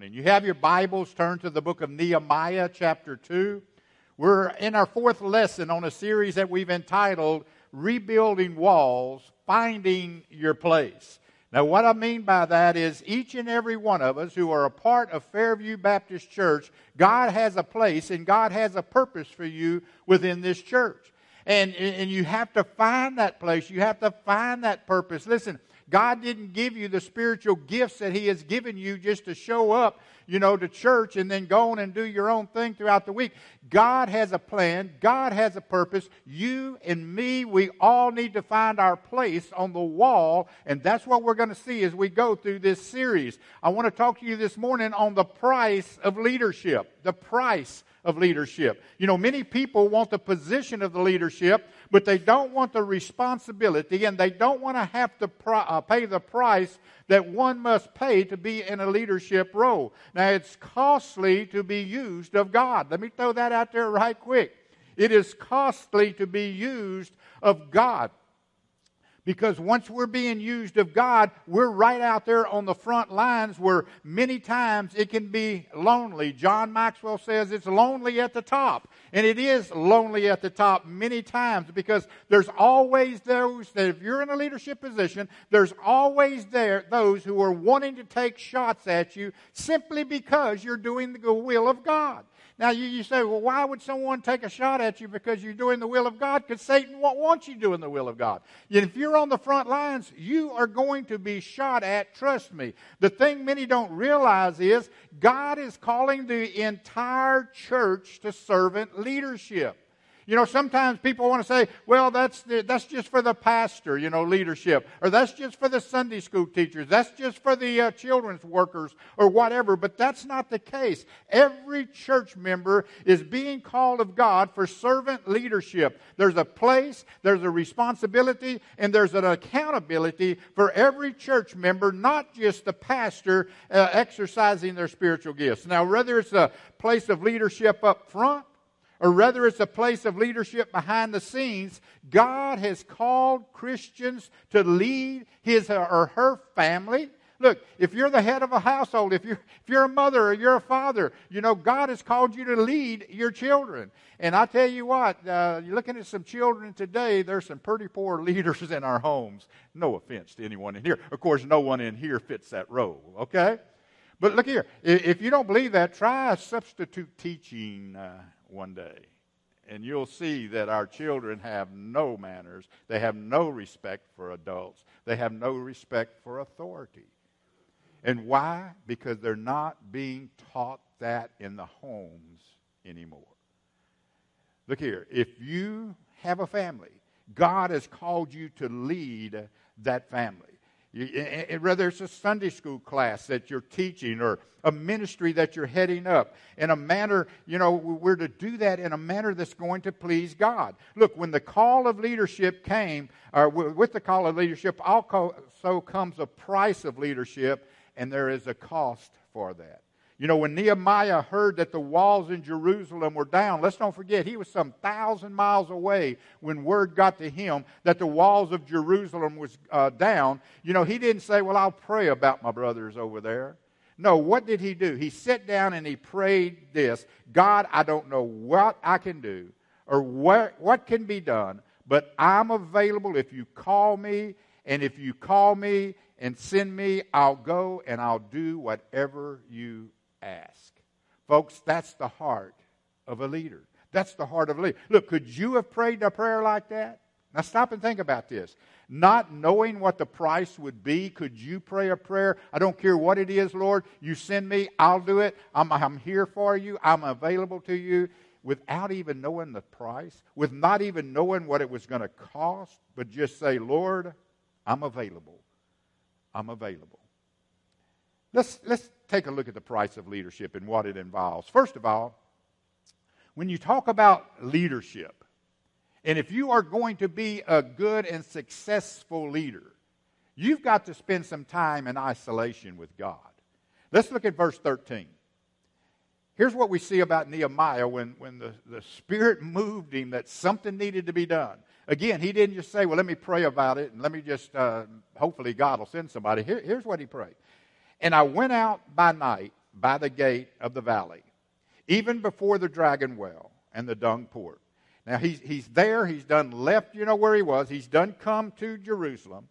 morning. You have your Bibles turned to the book of Nehemiah, chapter 2. We're in our fourth lesson on a series that we've entitled Rebuilding Walls, Finding Your Place. Now, what I mean by that is each and every one of us who are a part of Fairview Baptist Church, God has a place and God has a purpose for you within this church. And, and you have to find that place. You have to find that purpose. Listen, God didn't give you the spiritual gifts that He has given you just to show up, you know, to church and then go on and do your own thing throughout the week. God has a plan. God has a purpose. You and me, we all need to find our place on the wall. And that's what we're going to see as we go through this series. I want to talk to you this morning on the price of leadership. The price of leadership. You know, many people want the position of the leadership, but they don't want the responsibility and they don't want to have to uh, pay the price that one must pay to be in a leadership role. Now, it's costly to be used of God. Let me throw that out there right quick. It is costly to be used of God. Because once we're being used of God, we're right out there on the front lines where many times it can be lonely. John Maxwell says it's lonely at the top. And it is lonely at the top many times because there's always those that if you're in a leadership position, there's always there those who are wanting to take shots at you simply because you're doing the will of God. Now, you, you say, well, why would someone take a shot at you because you're doing the will of God? Because Satan won't want you doing the will of God. If you're on the front lines, you are going to be shot at, trust me. The thing many don't realize is God is calling the entire church to servant leadership. You know, sometimes people want to say, well, that's, the, that's just for the pastor, you know, leadership, or that's just for the Sunday school teachers, that's just for the uh, children's workers, or whatever. But that's not the case. Every church member is being called of God for servant leadership. There's a place, there's a responsibility, and there's an accountability for every church member, not just the pastor uh, exercising their spiritual gifts. Now, whether it's a place of leadership up front, or rather it's a place of leadership behind the scenes, God has called Christians to lead his or her family. Look, if you're the head of a household, if you're, if you're a mother or you're a father, you know, God has called you to lead your children. And I tell you what, uh, you're looking at some children today, there's some pretty poor leaders in our homes. No offense to anyone in here. Of course, no one in here fits that role, okay? But look here, if you don't believe that, try substitute teaching uh, one day. And you'll see that our children have no manners. They have no respect for adults. They have no respect for authority. And why? Because they're not being taught that in the homes anymore. Look here. If you have a family, God has called you to lead that family. You, whether it's a Sunday school class that you're teaching or a ministry that you're heading up in a manner, you know, we're to do that in a manner that's going to please God. Look, when the call of leadership came, uh, or with the call of leadership, also comes a price of leadership, and there is a cost for that. You know, when Nehemiah heard that the walls in Jerusalem were down, let's don't forget, he was some thousand miles away when word got to him that the walls of Jerusalem was uh, down. You know, he didn't say, Well, I'll pray about my brothers over there. No, what did he do? He sat down and he prayed this God, I don't know what I can do or what, what can be done, but I'm available if you call me. And if you call me and send me, I'll go and I'll do whatever you ask. Folks, that's the heart of a leader. That's the heart of a leader. Look, could you have prayed a prayer like that? Now stop and think about this. Not knowing what the price would be, could you pray a prayer? I don't care what it is, Lord. You send me, I'll do it. I'm, I'm here for you. I'm available to you without even knowing the price, with not even knowing what it was going to cost, but just say, Lord, I'm available. I'm available. Let's, let's take a look at the price of leadership and what it involves. First of all, when you talk about leadership, and if you are going to be a good and successful leader, you've got to spend some time in isolation with God. Let's look at verse 13. Here's what we see about Nehemiah when, when the, the Spirit moved him that something needed to be done. Again, he didn't just say, Well, let me pray about it and let me just, uh, hopefully, God will send somebody. Here, here's what he prayed and I went out by night, by the gate of the valley, even before the dragon well and the dung port. Now he's, he's there, he's done left, you know where he was, he's done come to Jerusalem.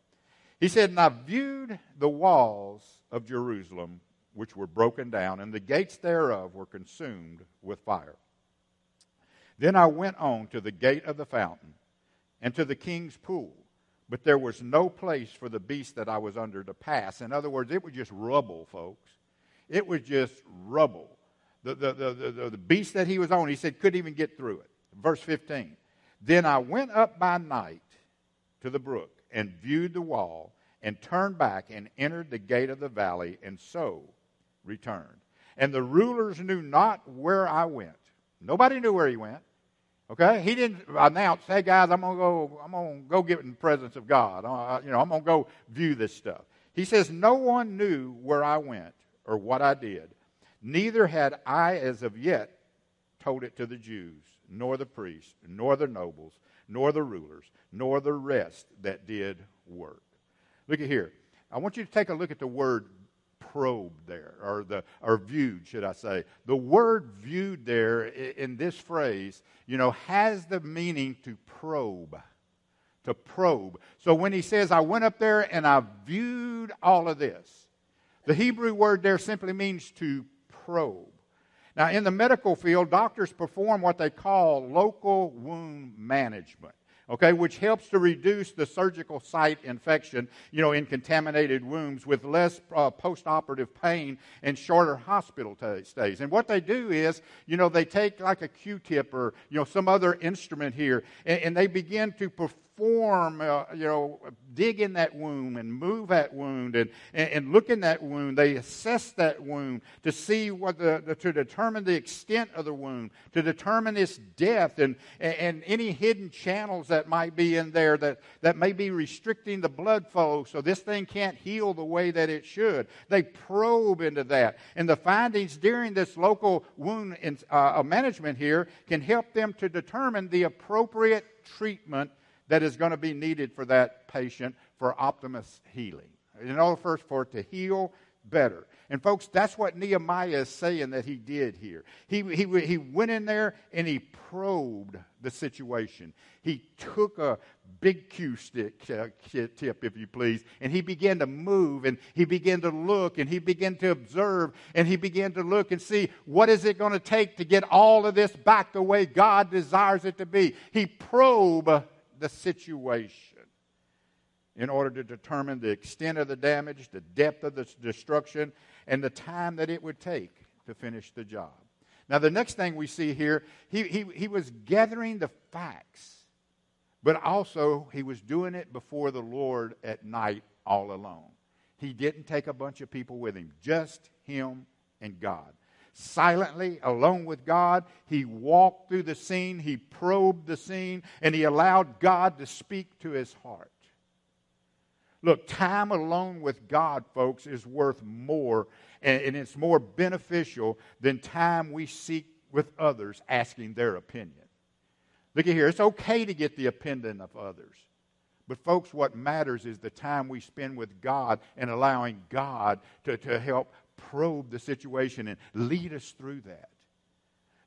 He said, And I viewed the walls of Jerusalem, which were broken down, and the gates thereof were consumed with fire. Then I went on to the gate of the fountain and to the king's pool, but there was no place for the beast that I was under to pass. In other words, it was just rubble, folks. It was just rubble. The, the, the, the, the beast that he was on, he said, couldn't even get through it. Verse 15. Then I went up by night to the brook and viewed the wall and turned back and entered the gate of the valley and so returned. And the rulers knew not where I went. Nobody knew where he went. Okay, he didn't announce, "Hey guys, I'm gonna go. I'm gonna go get in the presence of God. Uh, you know, I'm gonna go view this stuff." He says, "No one knew where I went or what I did. Neither had I, as of yet, told it to the Jews, nor the priests, nor the nobles, nor the rulers, nor the rest that did work." Look at here. I want you to take a look at the word probed there, or the or viewed, should I say? The word viewed there in this phrase, you know, has the meaning to probe, to probe. So when he says, "I went up there and I viewed all of this," the Hebrew word there simply means to probe. Now, in the medical field, doctors perform what they call local wound management okay, which helps to reduce the surgical site infection, you know, in contaminated wounds with less uh, postoperative pain and shorter hospital t- stays. And what they do is, you know, they take like a Q-tip or, you know, some other instrument here, and, and they begin to perform form, uh, you know, dig in that wound and move that wound and, and, and, look in that wound. They assess that wound to see what the, the, to determine the extent of the wound, to determine its depth and, and any hidden channels that might be in there that, that may be restricting the blood flow so this thing can't heal the way that it should. They probe into that. And the findings during this local wound in, uh, management here can help them to determine the appropriate treatment that is going to be needed for that patient for optimus healing. In order for, for it to heal better. And folks, that's what Nehemiah is saying that he did here. He, he, he went in there and he probed the situation. He took a big Q stick uh, tip, if you please, and he began to move and he began to look and he began to observe and he began to look and see what is it going to take to get all of this back the way God desires it to be. He probed the situation in order to determine the extent of the damage, the depth of the destruction, and the time that it would take to finish the job. Now, the next thing we see here, he, he, he was gathering the facts, but also he was doing it before the Lord at night all alone. He didn't take a bunch of people with him, just him and God silently, alone with God. He walked through the scene, he probed the scene, and he allowed God to speak to his heart. Look, time alone with God, folks, is worth more, and, it's more beneficial than time we seek with others asking their opinion. Look at here, it's okay to get the opinion of others. But, folks, what matters is the time we spend with God and allowing God to, to help probe the situation and lead us through that.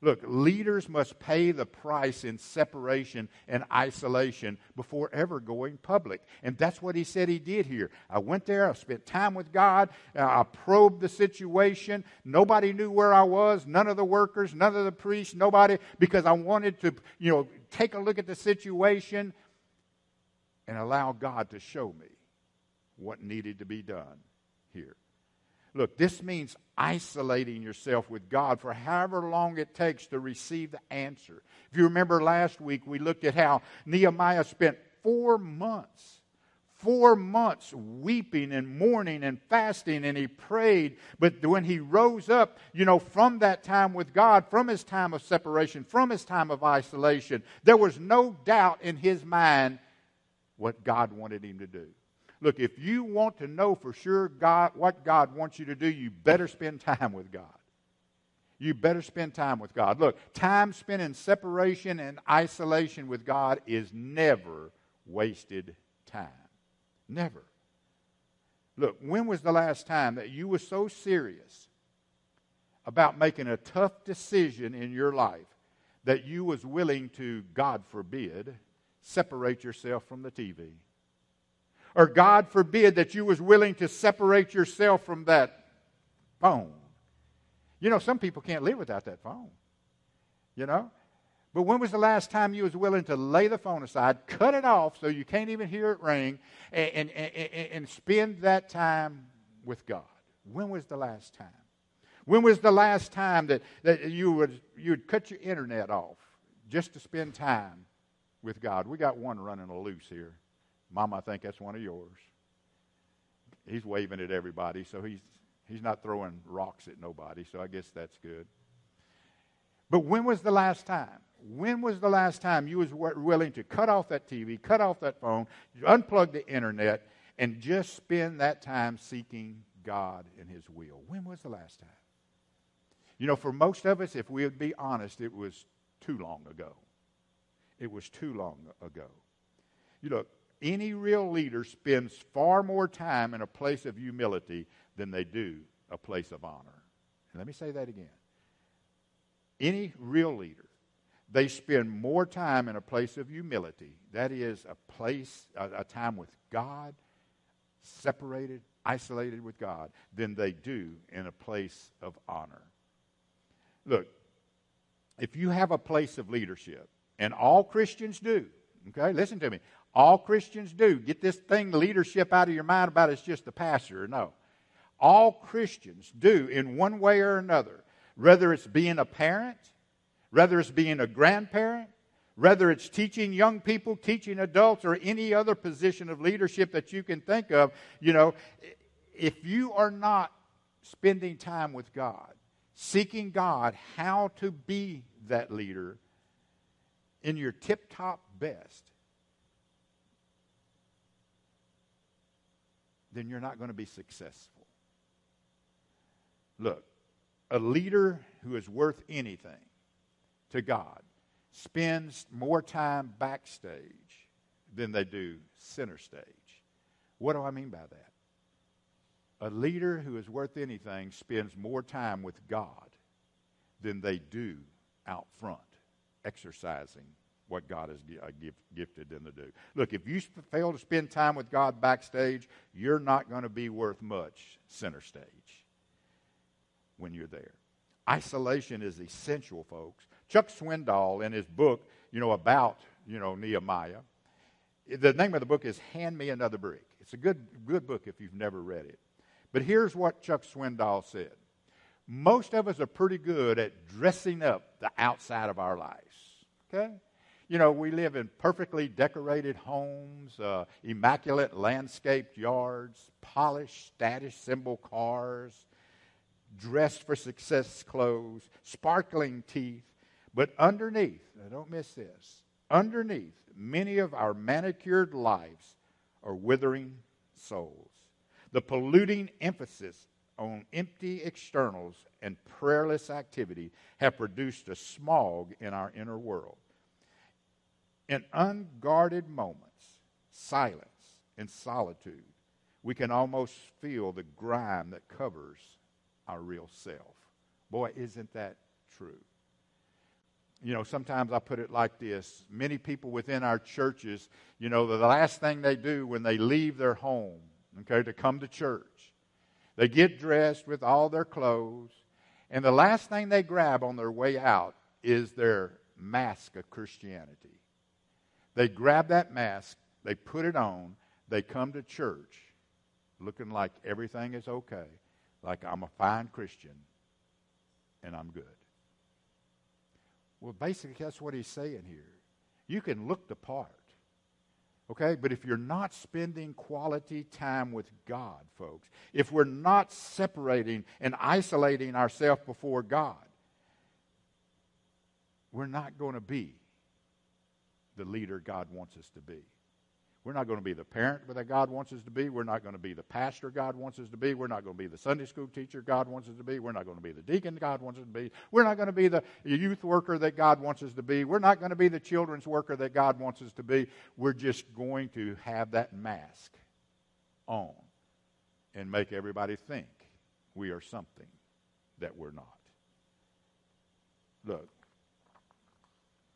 Look, leaders must pay the price in separation and isolation before ever going public. And that's what he said he did here. I went there, I spent time with God, uh, I probed the situation. Nobody knew where I was, none of the workers, none of the priests, nobody, because I wanted to, you know, take a look at the situation and allow God to show me what needed to be done here. Look, this means isolating yourself with God for however long it takes to receive the answer. If you remember last week, we looked at how Nehemiah spent four months, four months weeping and mourning and fasting, and he prayed. But when he rose up, you know, from that time with God, from his time of separation, from his time of isolation, there was no doubt in his mind what God wanted him to do. Look, if you want to know for sure God, what God wants you to do, you better spend time with God. You better spend time with God. Look, time spent in separation and isolation with God is never wasted time. Never. Look, when was the last time that you were so serious about making a tough decision in your life that you was willing to, God forbid, separate yourself from the TV? Or God forbid that you was willing to separate yourself from that phone? You know, some people can't live without that phone. You know? But when was the last time you was willing to lay the phone aside, cut it off so you can't even hear it ring, and, and, and, and spend that time with God? When was the last time? When was the last time that, that you would you would cut your internet off just to spend time with God? We got one running loose here. Mom, I think that's one of yours. He's waving at everybody, so he's he's not throwing rocks at nobody, so I guess that's good. But when was the last time? When was the last time you was willing to cut off that TV, cut off that phone, unplug the internet, and just spend that time seeking God and His will? When was the last time? You know, for most of us, if we would be honest, it was too long ago. It was too long ago. You look, any real leader spends far more time in a place of humility than they do a place of honor. And let me say that again. Any real leader, they spend more time in a place of humility. That is a place, a, a time with God, separated, isolated with God, than they do in a place of honor. Look, if you have a place of leadership, and all Christians do, okay, listen to me, all Christians do. Get this thing, leadership, out of your mind about it's just the pastor. No. All Christians do in one way or another, whether it's being a parent, whether it's being a grandparent, whether it's teaching young people, teaching adults, or any other position of leadership that you can think of, you know, if you are not spending time with God, seeking God how to be that leader in your tip top best, then you're not going to be successful. Look, a leader who is worth anything to God spends more time backstage than they do center stage. What do I mean by that? A leader who is worth anything spends more time with God than they do out front exercising what God has uh, gifted them to do. Look, if you fail to spend time with God backstage, you're not going to be worth much center stage when you're there. Isolation is essential, folks. Chuck Swindoll, in his book, you know, about, you know, Nehemiah, the name of the book is Hand Me Another Brick. It's a good, good book if you've never read it. But here's what Chuck Swindoll said Most of us are pretty good at dressing up the outside of our lives. Okay? You know, we live in perfectly decorated homes, uh, immaculate landscaped yards, polished status symbol cars, dressed for success clothes, sparkling teeth. But underneath, now don't miss this, underneath many of our manicured lives are withering souls. The polluting emphasis on empty externals and prayerless activity have produced a smog in our inner world. In unguarded moments, silence, and solitude, we can almost feel the grime that covers our real self. Boy, isn't that true? You know, sometimes I put it like this many people within our churches, you know, the last thing they do when they leave their home, okay, to come to church, they get dressed with all their clothes, and the last thing they grab on their way out is their mask of Christianity. They grab that mask, they put it on, they come to church looking like everything is okay, like I'm a fine Christian and I'm good. Well, basically, that's what he's saying here. You can look the part, okay? But if you're not spending quality time with God, folks, if we're not separating and isolating ourselves before God, we're not going to be the leader God wants us to be. We're not going to be the parent that God wants us to be. We're not going to be the pastor God wants us to be. We're not going to be the Sunday school teacher God wants us to be. We're not going to be the deacon God wants us to be. We're not going to be the youth worker that God wants us to be. We're not going to be the children's worker that God wants us to be. We're just going to have that mask on and make everybody think we are something that we're not.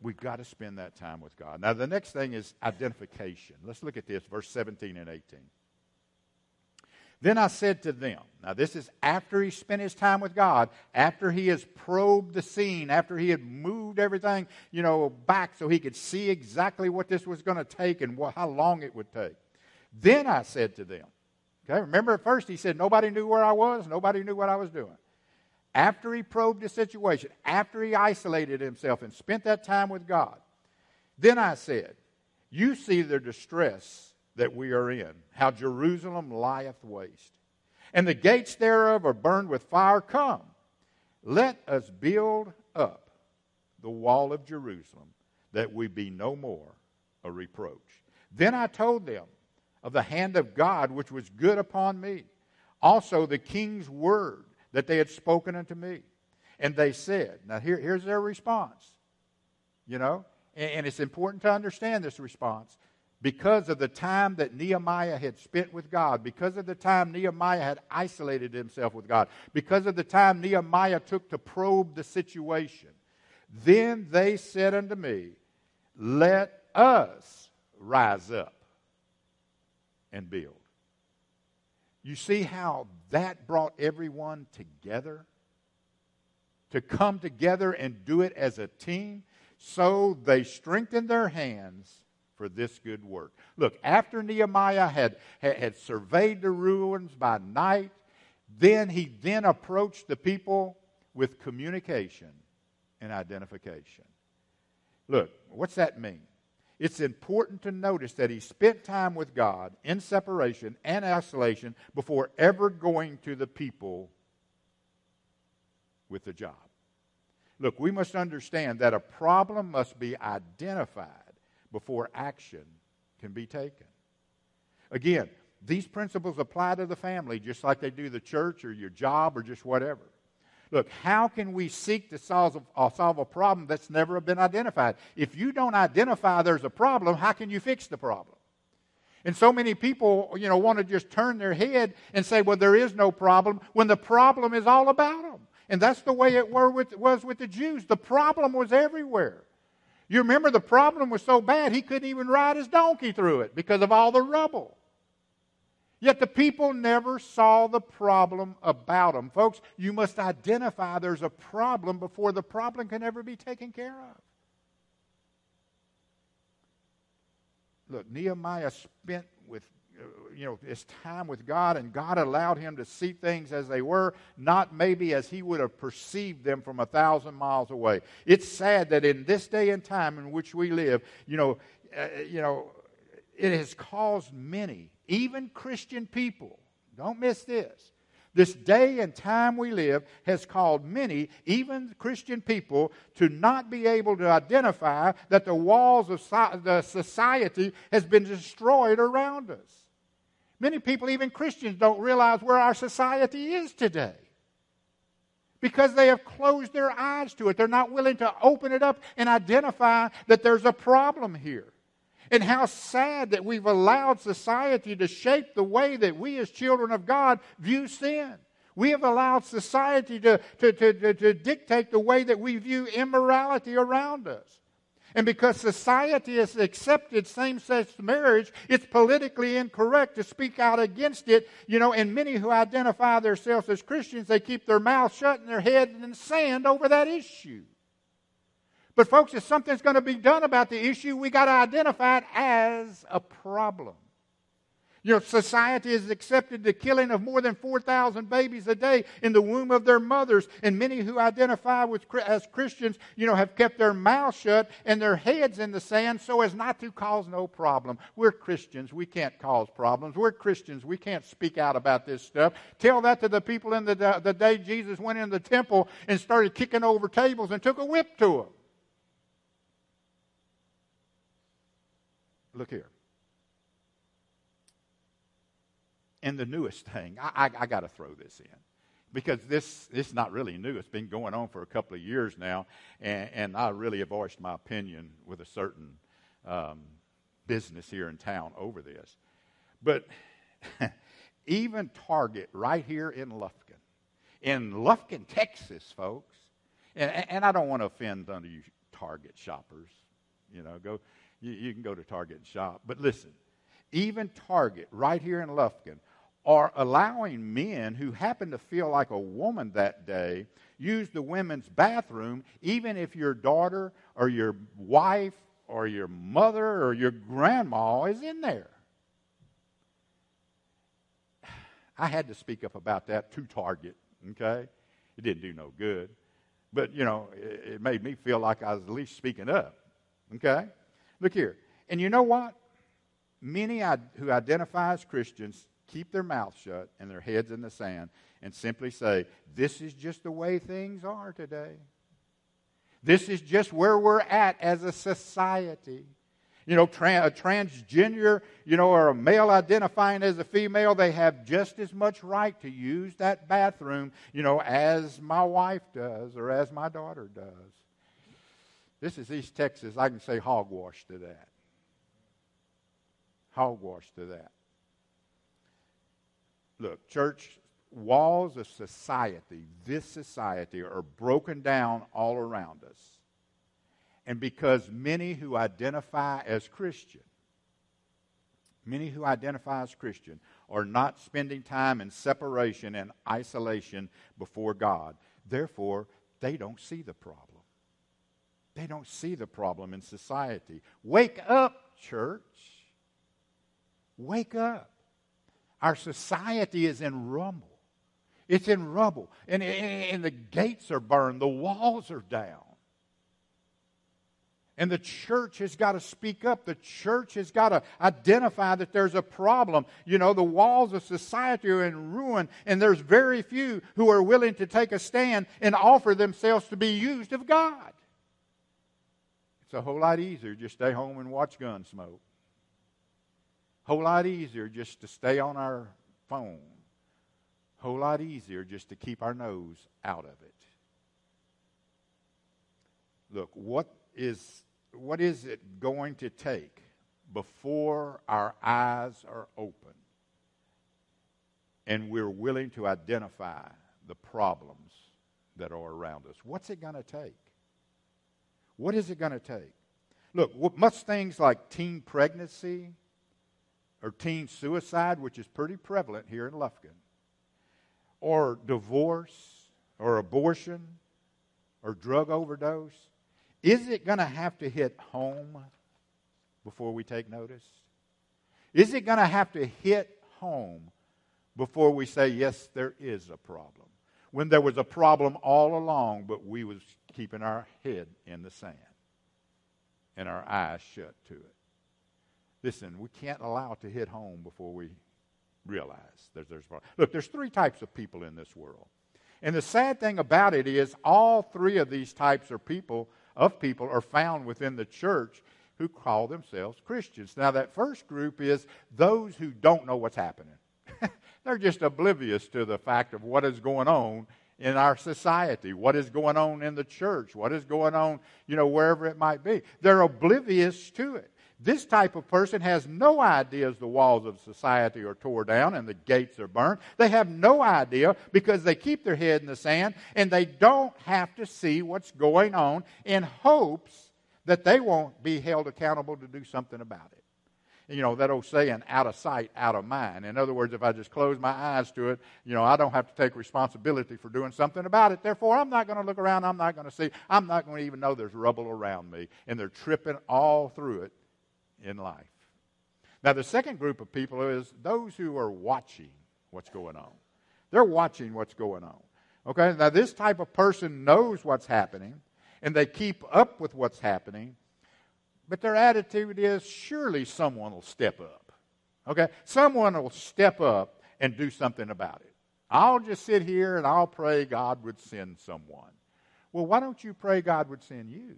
We've got to spend that time with God. Now, the next thing is identification. Let's look at this, verse 17 and 18. Then I said to them, now this is after he spent his time with God, after he has probed the scene, after he had moved everything, you know, back so he could see exactly what this was going to take and how long it would take. Then I said to them, okay, remember at first he said nobody knew where I was, nobody knew what I was doing. After he probed the situation, after he isolated himself and spent that time with God, then I said, You see the distress that we are in, how Jerusalem lieth waste, and the gates thereof are burned with fire. Come, let us build up the wall of Jerusalem, that we be no more a reproach. Then I told them of the hand of God which was good upon me, also the king's word that they had spoken unto me. And they said, now here, here's their response, you know, and, and it's important to understand this response because of the time that Nehemiah had spent with God, because of the time Nehemiah had isolated himself with God, because of the time Nehemiah took to probe the situation, then they said unto me, Let us rise up and build. You see how that brought everyone together? To come together and do it as a team? So they strengthened their hands for this good work. Look, after Nehemiah had, had, surveyed the ruins by night, then he then approached the people with communication and identification. Look, what's that mean? It's important to notice that he spent time with God in separation and isolation before ever going to the people with the job. Look, we must understand that a problem must be identified before action can be taken. Again, these principles apply to the family just like they do the church or your job or just whatever. Look, how can we seek to solve a, uh, solve a problem that's never been identified? If you don't identify there's a problem, how can you fix the problem? And so many people, you know, want to just turn their head and say, well, there is no problem, when the problem is all about them. And that's the way it was with the Jews. The problem was everywhere. You remember the problem was so bad he couldn't even ride his donkey through it because of all the rubble. Yet the people never saw the problem about them. Folks, you must identify there's a problem before the problem can ever be taken care of. Look, Nehemiah spent with you know, his time with God, and God allowed him to see things as they were, not maybe as he would have perceived them from a thousand miles away. It's sad that in this day and time in which we live, you know, uh, you know, it has caused many, even Christian people, don't miss this. This day and time we live has called many, even Christian people, to not be able to identify that the walls of so- the society has been destroyed around us. Many people, even Christians, don't realize where our society is today because they have closed their eyes to it. They're not willing to open it up and identify that there's a problem here. And how sad that we've allowed society to shape the way that we as children of God view sin. We have allowed society to, to, to, to, dictate the way that we view immorality around us. And because society has accepted same sex marriage, it's politically incorrect to speak out against it. You know, and many who identify themselves as Christians, they keep their mouth shut and their head in the sand over that issue. But, folks, if something's going to be done about the issue, we got to identify it as a problem. You know, society has accepted the killing of more than 4,000 babies a day in the womb of their mothers. And many who identify with, as Christians, you know, have kept their mouths shut and their heads in the sand so as not to cause no problem. We're Christians. We can't cause problems. We're Christians. We can't speak out about this stuff. Tell that to the people in the, the day Jesus went in the temple and started kicking over tables and took a whip to them. Look here. And the newest thing, I, I, I got to throw this in because this, this is not really new. It's been going on for a couple of years now, and, and I really have voiced my opinion with a certain um, business here in town over this. But even Target right here in Lufkin, in Lufkin, Texas, folks, and, and I don't want to offend under you Target shoppers. You know, go. You, you can go to Target and shop. But listen, even Target right here in Lufkin are allowing men who happen to feel like a woman that day use the women's bathroom, even if your daughter or your wife or your mother or your grandma is in there. I had to speak up about that to Target, okay? It didn't do no good. But, you know, it, it made me feel like I was at least speaking up, okay? Look here. And you know what? Many who identify as Christians keep their mouths shut and their heads in the sand and simply say, This is just the way things are today. This is just where we're at as a society. You know, tra- a transgender, you know, or a male identifying as a female, they have just as much right to use that bathroom, you know, as my wife does or as my daughter does. This is East Texas. I can say hogwash to that. Hogwash to that. Look, church, walls of society, this society, are broken down all around us. And because many who identify as Christian, many who identify as Christian, are not spending time in separation and isolation before God, therefore, they don't see the problem. They don't see the problem in society. Wake up, church. Wake up. Our society is in rumble. It's in rubble. And, and, the gates are burned, the walls are down. And the church has got to speak up. The church has got to identify that there's a problem. You know, the walls of society are in ruin, and there's very few who are willing to take a stand and offer themselves to be used of God. It's a whole lot easier just to stay home and watch Gunsmoke. Whole lot easier just to stay on our phone. Whole lot easier just to keep our nose out of it. Look, what is what is it going to take before our eyes are open and we're willing to identify the problems that are around us? What's it going to take? What is it going to take? Look, much things like teen pregnancy or teen suicide, which is pretty prevalent here in Lufkin, or divorce or abortion or drug overdose, is it going to have to hit home before we take notice? Is it going to have to hit home before we say, yes, there is a problem? When there was a problem all along, but we was keeping our head in the sand and our eyes shut to it. Listen, we can't allow it to hit home before we realize there's. Look, there's three types of people in this world. And the sad thing about it is all three of these types of people of people are found within the church who call themselves Christians. Now that first group is those who don't know what's happening. They're just oblivious to the fact of what is going on in our society, what is going on in the church, what is going on, you know, wherever it might be. They're oblivious to it. This type of person has no idea as the walls of society are tore down and the gates are burned. They have no idea because they keep their head in the sand and they don't have to see what's going on in hopes that they won't be held accountable to do something about it you know, that old saying, out of sight, out of mind. In other words, if I just close my eyes to it, you know, I don't have to take responsibility for doing something about it. Therefore, I'm not going to look around. I'm not going to see. I'm not going to even know there's rubble around me. And they're tripping all through it in life. Now, the second group of people is those who are watching what's going on. They're watching what's going on. Okay? Now, this type of person knows what's happening, and they keep up with what's happening but their attitude is surely someone will step up. Okay? Someone will step up and do something about it. I'll just sit here and I'll pray God would send someone. Well, why don't you pray God would send you?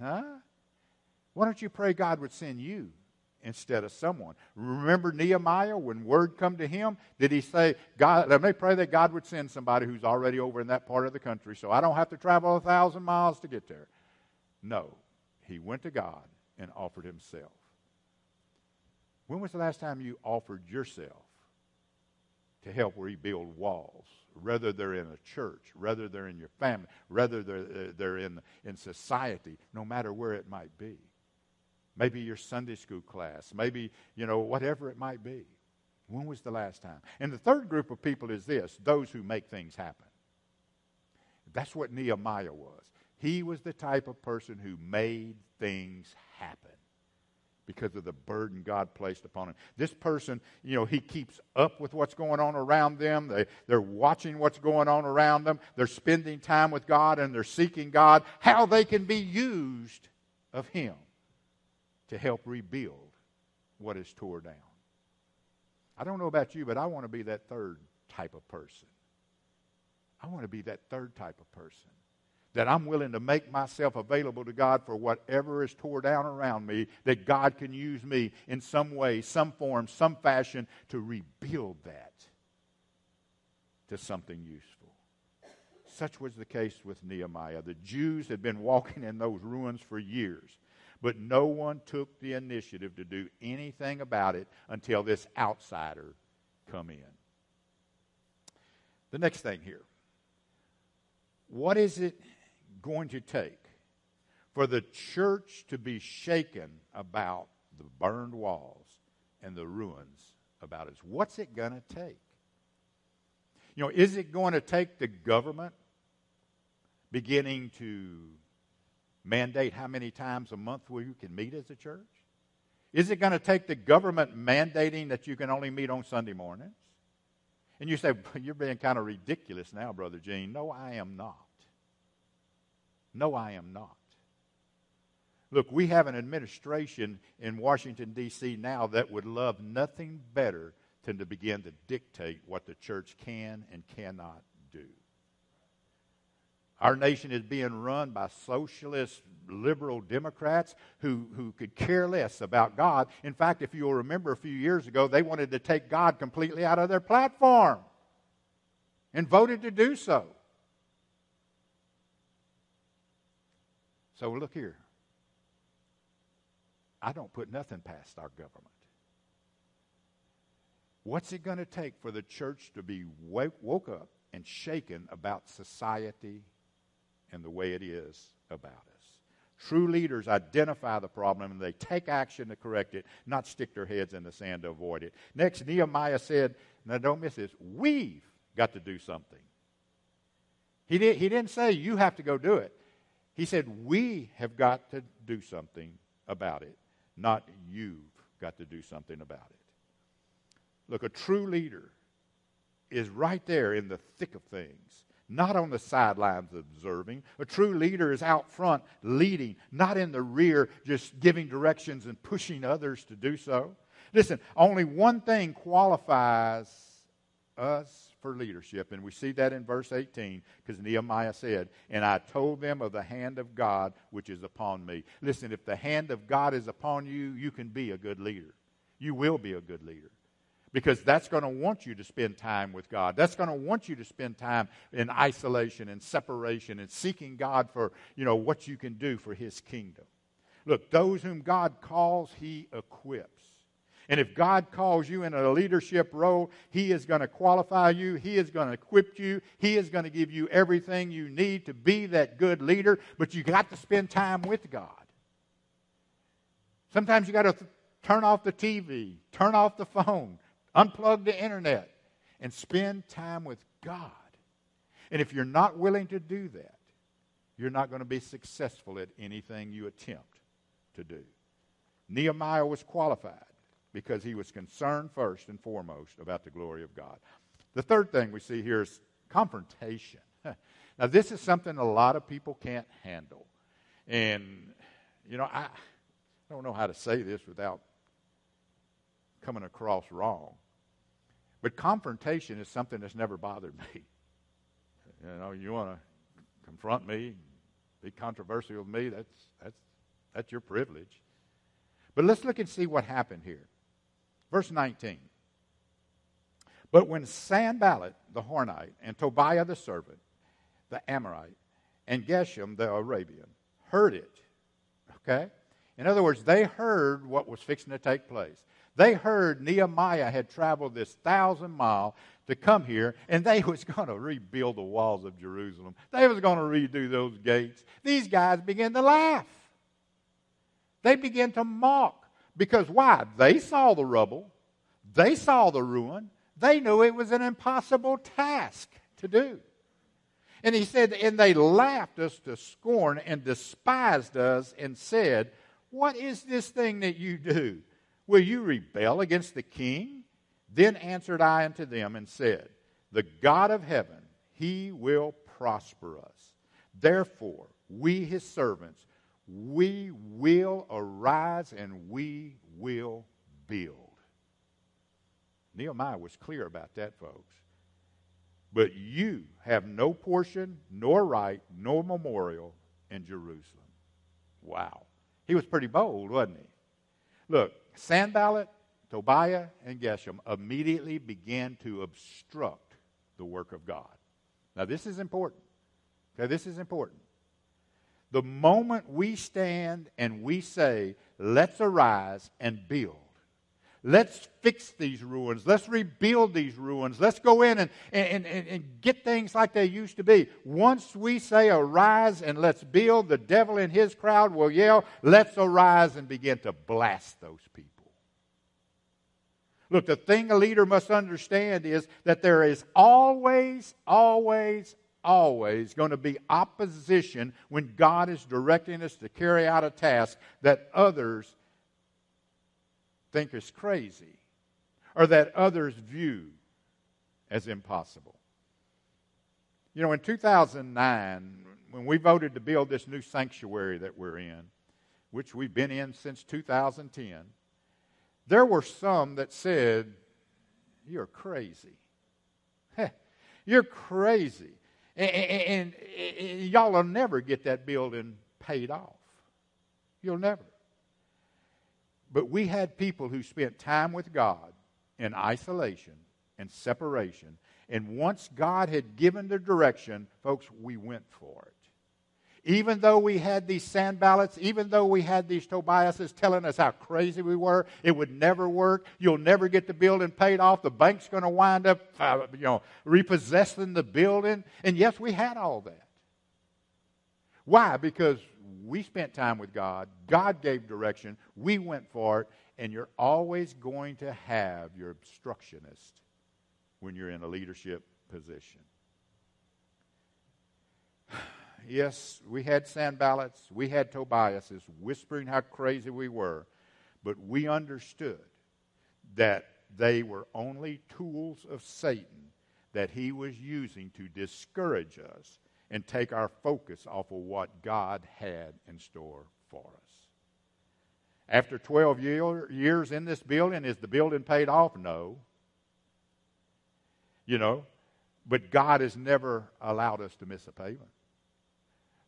Huh? Why don't you pray God would send you instead of someone? Remember Nehemiah when word come to him? Did he say, God, let me pray that God would send somebody who's already over in that part of the country so I don't have to travel a thousand miles to get there? No. He went to God and offered himself. When was the last time you offered yourself to help rebuild walls, whether they're in a church, whether they're in your family, whether they're, uh, they're in, in society, no matter where it might be. Maybe your Sunday school class, maybe, you know, whatever it might be. When was the last time? And the third group of people is this those who make things happen. That's what Nehemiah was. He was the type of person who made things happen because of the burden God placed upon him. This person, you know, he keeps up with what's going on around them. They, they're watching what's going on around them. They're spending time with God and they're seeking God, how they can be used of Him to help rebuild what is tore down. I don't know about you, but I want to be that third type of person. I want to be that third type of person that I'm willing to make myself available to God for whatever is tore down around me, that God can use me in some way, some form, some fashion to rebuild that to something useful. Such was the case with Nehemiah. The Jews had been walking in those ruins for years, but no one took the initiative to do anything about it until this outsider come in. The next thing here. What is it going to take for the church to be shaken about the burned walls and the ruins about us? What's it going to take? You know, is it going to take the government beginning to mandate how many times a month we can meet as a church? Is it going to take the government mandating that you can only meet on Sunday mornings? And you say, You're being kind of ridiculous now, Brother Gene. No, I am not. No, I am not. Look, we have an administration in Washington, D.C. now that would love nothing better than to begin to dictate what the church can and cannot do. Our nation is being run by socialist, liberal Democrats who, who could care less about God. In fact, if you'll remember a few years ago, they wanted to take God completely out of their platform and voted to do so. So look here. I don't put nothing past our government. What's it going to take for the church to be woke up and shaken about society and the way it is about us? True leaders identify the problem and they take action to correct it, not stick their heads in the sand to avoid it. Next, Nehemiah said, now don't miss this, we've got to do something. He, did, he didn't say you have to go do it. He said, We have got to do something about it, not you've got to do something about it. Look, a true leader is right there in the thick of things, not on the sidelines observing. A true leader is out front leading, not in the rear just giving directions and pushing others to do so. Listen, only one thing qualifies us for leadership. And we see that in verse 18 because Nehemiah said, And I told them of the hand of God which is upon me. Listen, if the hand of God is upon you, you can be a good leader. You will be a good leader because that's going to want you to spend time with God. That's going to want you to spend time in isolation and separation and seeking God for, you know, what you can do for his kingdom. Look, those whom God calls, he equips. And if God calls you in a leadership role, He is going to qualify you, He is going to equip you, He is going to give you everything you need to be that good leader, but you got to spend time with God. Sometimes you got to th- turn off the TV, turn off the phone, unplug the internet, and spend time with God. And if you're not willing to do that, you're not going to be successful at anything you attempt to do. Nehemiah was qualified because he was concerned first and foremost about the glory of God. The third thing we see here is confrontation. Now, this is something a lot of people can't handle. And, you know, I don't know how to say this without coming across wrong. But confrontation is something that's never bothered me. You know, you want to confront me, be controversial with me, that's, that's, that's your privilege. But let's look and see what happened here. Verse 19. But when Sanballat the Horonite and Tobiah the servant, the Amorite, and Geshem the Arabian heard it, okay? In other words, they heard what was fixing to take place. They heard Nehemiah had traveled this thousand mile to come here and they was going to rebuild the walls of Jerusalem. They was going to redo those gates. These guys began to laugh. They began to mock because why? They saw the rubble. They saw the ruin. They knew it was an impossible task to do. And he said, and they laughed us to scorn and despised us and said, What is this thing that you do? Will you rebel against the king? Then answered I unto them and said, The God of heaven, he will prosper us. Therefore, we his servants, we will arise and we will build. Nehemiah was clear about that, folks. But you have no portion, nor right, nor memorial in Jerusalem. Wow. He was pretty bold, wasn't he? Look, Sanballat, Tobiah, and Geshem immediately began to obstruct the work of God. Now, this is important. Okay, this is important. The moment we stand and we say, let's arise and build, let's fix these ruins, let's rebuild these ruins, let's go in and, and, and, and get things like they used to be. Once we say, arise and let's build, the devil and his crowd will yell, let's arise and begin to blast those people. Look, the thing a leader must understand is that there is always, always, always going to be opposition when God is directing us to carry out a task that others think is crazy or that others view as impossible. You know, in 2009, when we voted to build this new sanctuary that we're in, which we've been in since 2010, there were some that said, You're crazy. You're crazy. And, and, and, y'all will never get that building paid off. You'll never. But we had people who spent time with God in isolation and separation. And once God had given the direction, folks, we went for it. Even though we had these Sanballats, even though we had these Tobiases telling us how crazy we were, it would never work. You'll never get the building paid off. The bank's going to wind up, uh, you know, repossessing the building. And yes, we had all that. Why? Because we spent time with God. God gave direction. We went for it. And you're always going to have your obstructionist when you're in a leadership position yes, we had Sanballats, we had Tobiases whispering how crazy we were, but we understood that they were only tools of Satan that he was using to discourage us and take our focus off of what God had in store for us. After 12 year, years in this building, is the building paid off? No. You know, but God has never allowed us to miss a payment.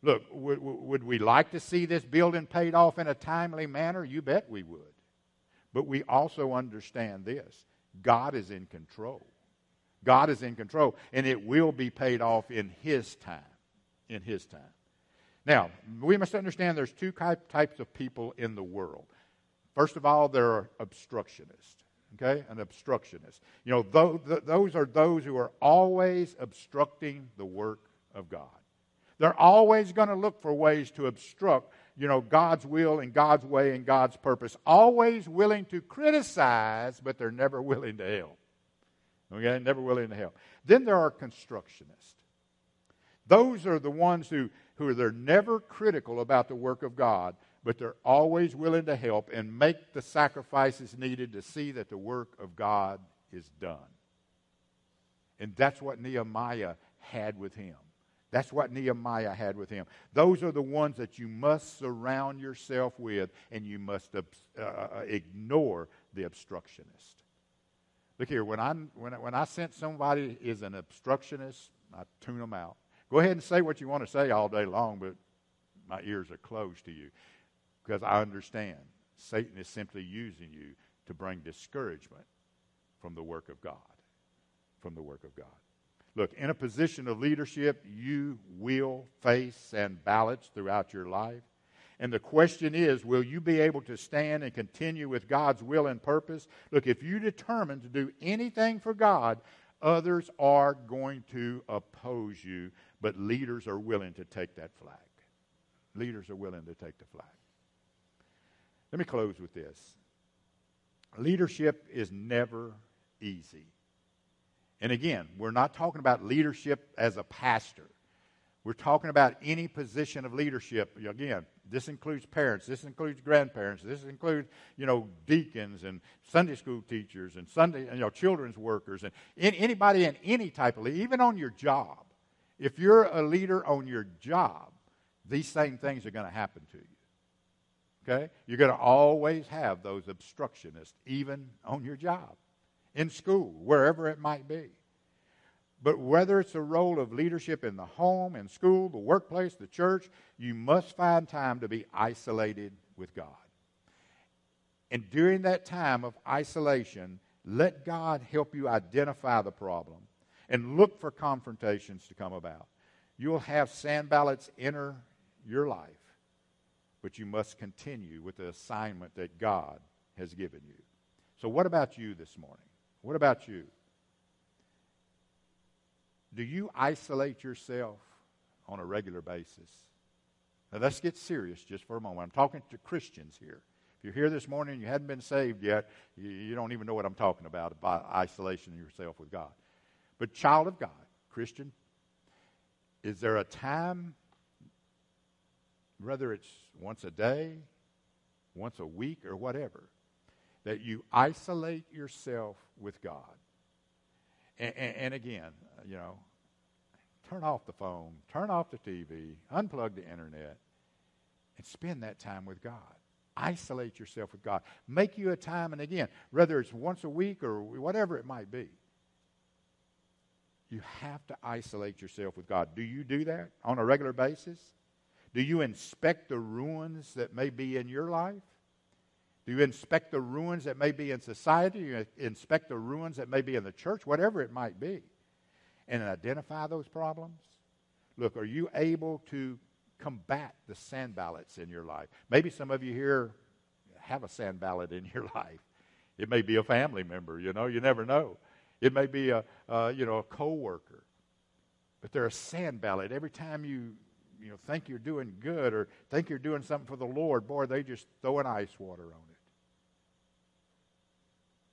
Look, would, would we like to see this building paid off in a timely manner? You bet we would. But we also understand this God is in control. God is in control, and it will be paid off in His time. In His time. Now, we must understand there's two types of people in the world. First of all, there are obstructionists. Okay? An obstructionist. You know, those are those who are always obstructing the work of God. They're always going to look for ways to obstruct, you know, God's will and God's way and God's purpose. Always willing to criticize, but they're never willing to help. Okay? Never willing to help. Then there are constructionists. Those are the ones who, who are they're never critical about the work of God, but they're always willing to help and make the sacrifices needed to see that the work of God is done. And that's what Nehemiah had with him. That's what Nehemiah had with him. Those are the ones that you must surround yourself with, and you must uh, uh, ignore the obstructionist. Look here, when I, when, when I sense somebody is an obstructionist, I tune them out. Go ahead and say what you want to say all day long, but my ears are closed to you because I understand Satan is simply using you to bring discouragement from the work of God. From the work of God. Look, in a position of leadership, you will face Sanballats throughout your life. And the question is, will you be able to stand and continue with God's will and purpose? Look, if you determine to do anything for God Others are going to oppose you, but leaders are willing to take that flag. Leaders are willing to take the flag. Let me close with this. Leadership is never easy. And again, we're not talking about leadership as a pastor. We're talking about any position of leadership. Again, this includes parents, this includes grandparents, this includes, you know, deacons and Sunday school teachers and Sunday, you know, children's workers and anybody in any type of even on your job. If you're a leader on your job, these same things are going to happen to you. Okay? You're going to always have those obstructionists, even on your job, in school, wherever it might be. But whether it's a role of leadership in the home, in school, the workplace, the church, you must find time to be isolated with God. And during that time of isolation, let God help you identify the problem and look for confrontations to come about. You'll have Sanballats enter your life, but you must continue with the assignment that God has given you. So, what about you this morning? What about you? Do you isolate yourself on a regular basis? Now, let's get serious just for a moment. I'm talking to Christians here. If you're here this morning and you hadn't been saved yet, you, you don't even know what I'm talking about, about isolation yourself with God. But, child of God, Christian, is there a time, whether it's once a day, once a week, or whatever, that you isolate yourself with God? And, and, and again, uh, you know, turn off the phone, turn off the TV, unplug the internet, and spend that time with God. Isolate yourself with God. Make you a time, and again, whether it's once a week or whatever it might be, you have to isolate yourself with God. Do you do that on a regular basis? Do you inspect the ruins that may be in your life? Do you inspect the ruins that may be in society? Do you inspect the ruins that may be in the church? Whatever it might be and identify those problems? Look, are you able to combat the Sanballats in your life? Maybe some of you here have a Sanballat in your life. It may be a family member, you know, you never know. It may be a, uh, you know, a coworker. But they're a Sanballat. Every time you, you know, think you're doing good or think you're doing something for the Lord, boy, they just throw an ice water on it.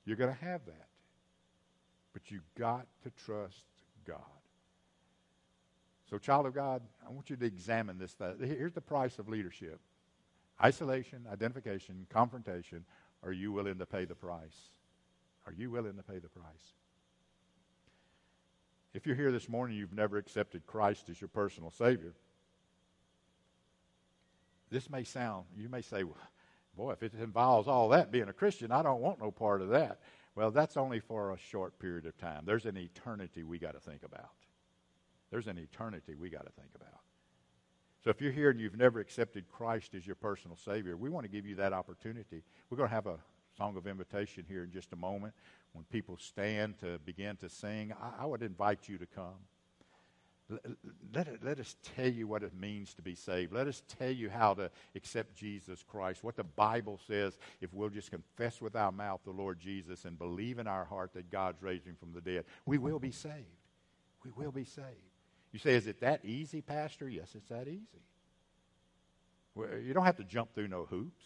You're going to have that. But you've got to trust God. So, child of God, I want you to examine this. Here's the price of leadership isolation, identification, confrontation. Are you willing to pay the price? Are you willing to pay the price? If you're here this morning, you've never accepted Christ as your personal Savior. This may sound, you may say, boy, if it involves all that being a Christian, I don't want no part of that. Well, that's only for a short period of time. There's an eternity we got to think about. There's an eternity we got to think about. So if you're here and you've never accepted Christ as your personal Savior, we want to give you that opportunity. We're going to have a song of invitation here in just a moment. When people stand to begin to sing, I, I would invite you to come. Let, let us tell you what it means to be saved. Let us tell you how to accept Jesus Christ. What the Bible says if we'll just confess with our mouth the Lord Jesus and believe in our heart that God's raised him from the dead, we will be saved. We will be saved. You say, is it that easy, Pastor? Yes, it's that easy. Well, you don't have to jump through no hoops.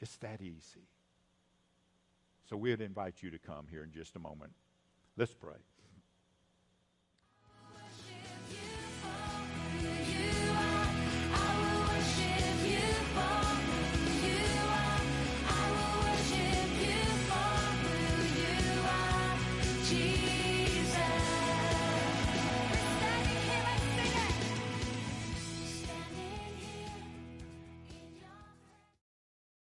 It's that easy. So we'd invite you to come here in just a moment. Let's pray.